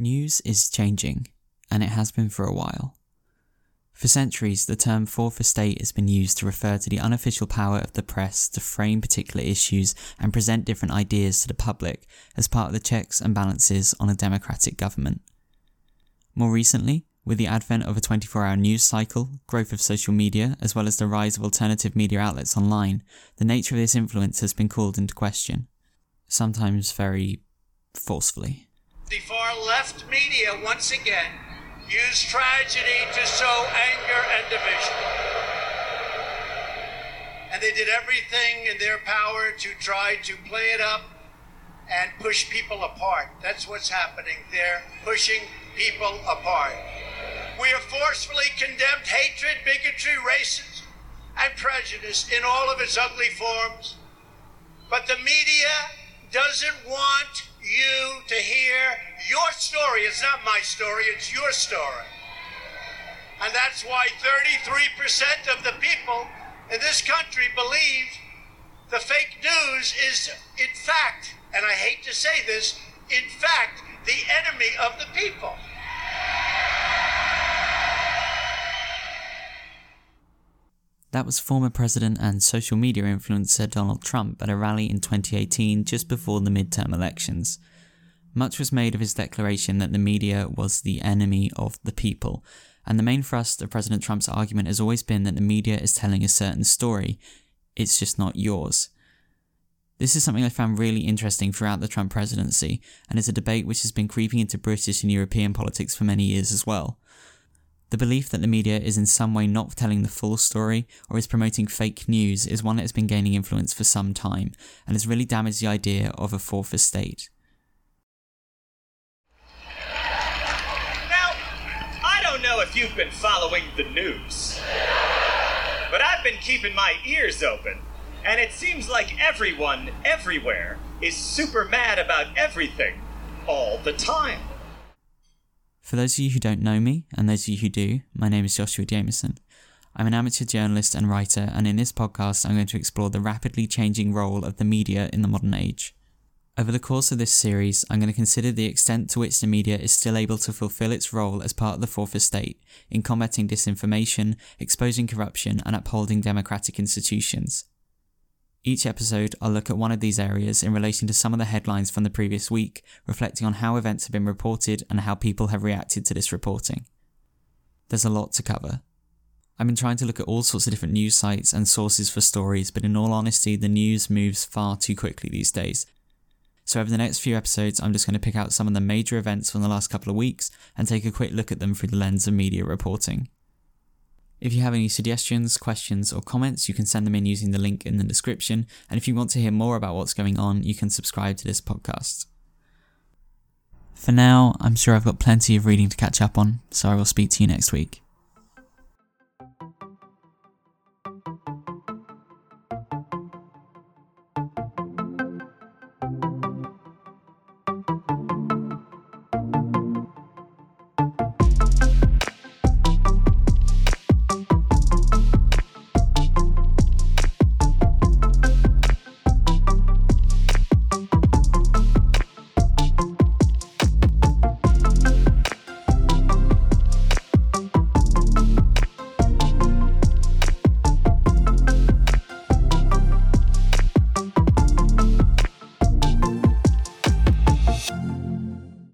News is changing, and it has been for a while. For centuries, the term fourth estate has been used to refer to the unofficial power of the press to frame particular issues and present different ideas to the public as part of the checks and balances on a democratic government. More recently, with the advent of a 24 hour news cycle, growth of social media, as well as the rise of alternative media outlets online, the nature of this influence has been called into question. Sometimes very forcefully. Left media once again use tragedy to sow anger and division. And they did everything in their power to try to play it up and push people apart. That's what's happening. They're pushing people apart. We have forcefully condemned hatred, bigotry, racism, and prejudice in all of its ugly forms. But the media doesn't want you to hear your. It's not my story, it's your story. And that's why 33% of the people in this country believe the fake news is, in fact, and I hate to say this, in fact, the enemy of the people. That was former president and social media influencer Donald Trump at a rally in 2018 just before the midterm elections. Much was made of his declaration that the media was the enemy of the people, and the main thrust of President Trump's argument has always been that the media is telling a certain story, it's just not yours. This is something I found really interesting throughout the Trump presidency, and is a debate which has been creeping into British and European politics for many years as well. The belief that the media is in some way not telling the full story or is promoting fake news is one that has been gaining influence for some time and has really damaged the idea of a fourth estate. Now, I don't know if you've been following the news, but I've been keeping my ears open, and it seems like everyone, everywhere, is super mad about everything all the time. For those of you who don't know me, and those of you who do, my name is Joshua Jameson. I'm an amateur journalist and writer, and in this podcast, I'm going to explore the rapidly changing role of the media in the modern age. Over the course of this series, I'm going to consider the extent to which the media is still able to fulfill its role as part of the Fourth Estate in combating disinformation, exposing corruption, and upholding democratic institutions. Each episode, I'll look at one of these areas in relation to some of the headlines from the previous week, reflecting on how events have been reported and how people have reacted to this reporting. There's a lot to cover. I've been trying to look at all sorts of different news sites and sources for stories, but in all honesty, the news moves far too quickly these days. So, over the next few episodes, I'm just going to pick out some of the major events from the last couple of weeks and take a quick look at them through the lens of media reporting. If you have any suggestions, questions, or comments, you can send them in using the link in the description. And if you want to hear more about what's going on, you can subscribe to this podcast. For now, I'm sure I've got plenty of reading to catch up on, so I will speak to you next week.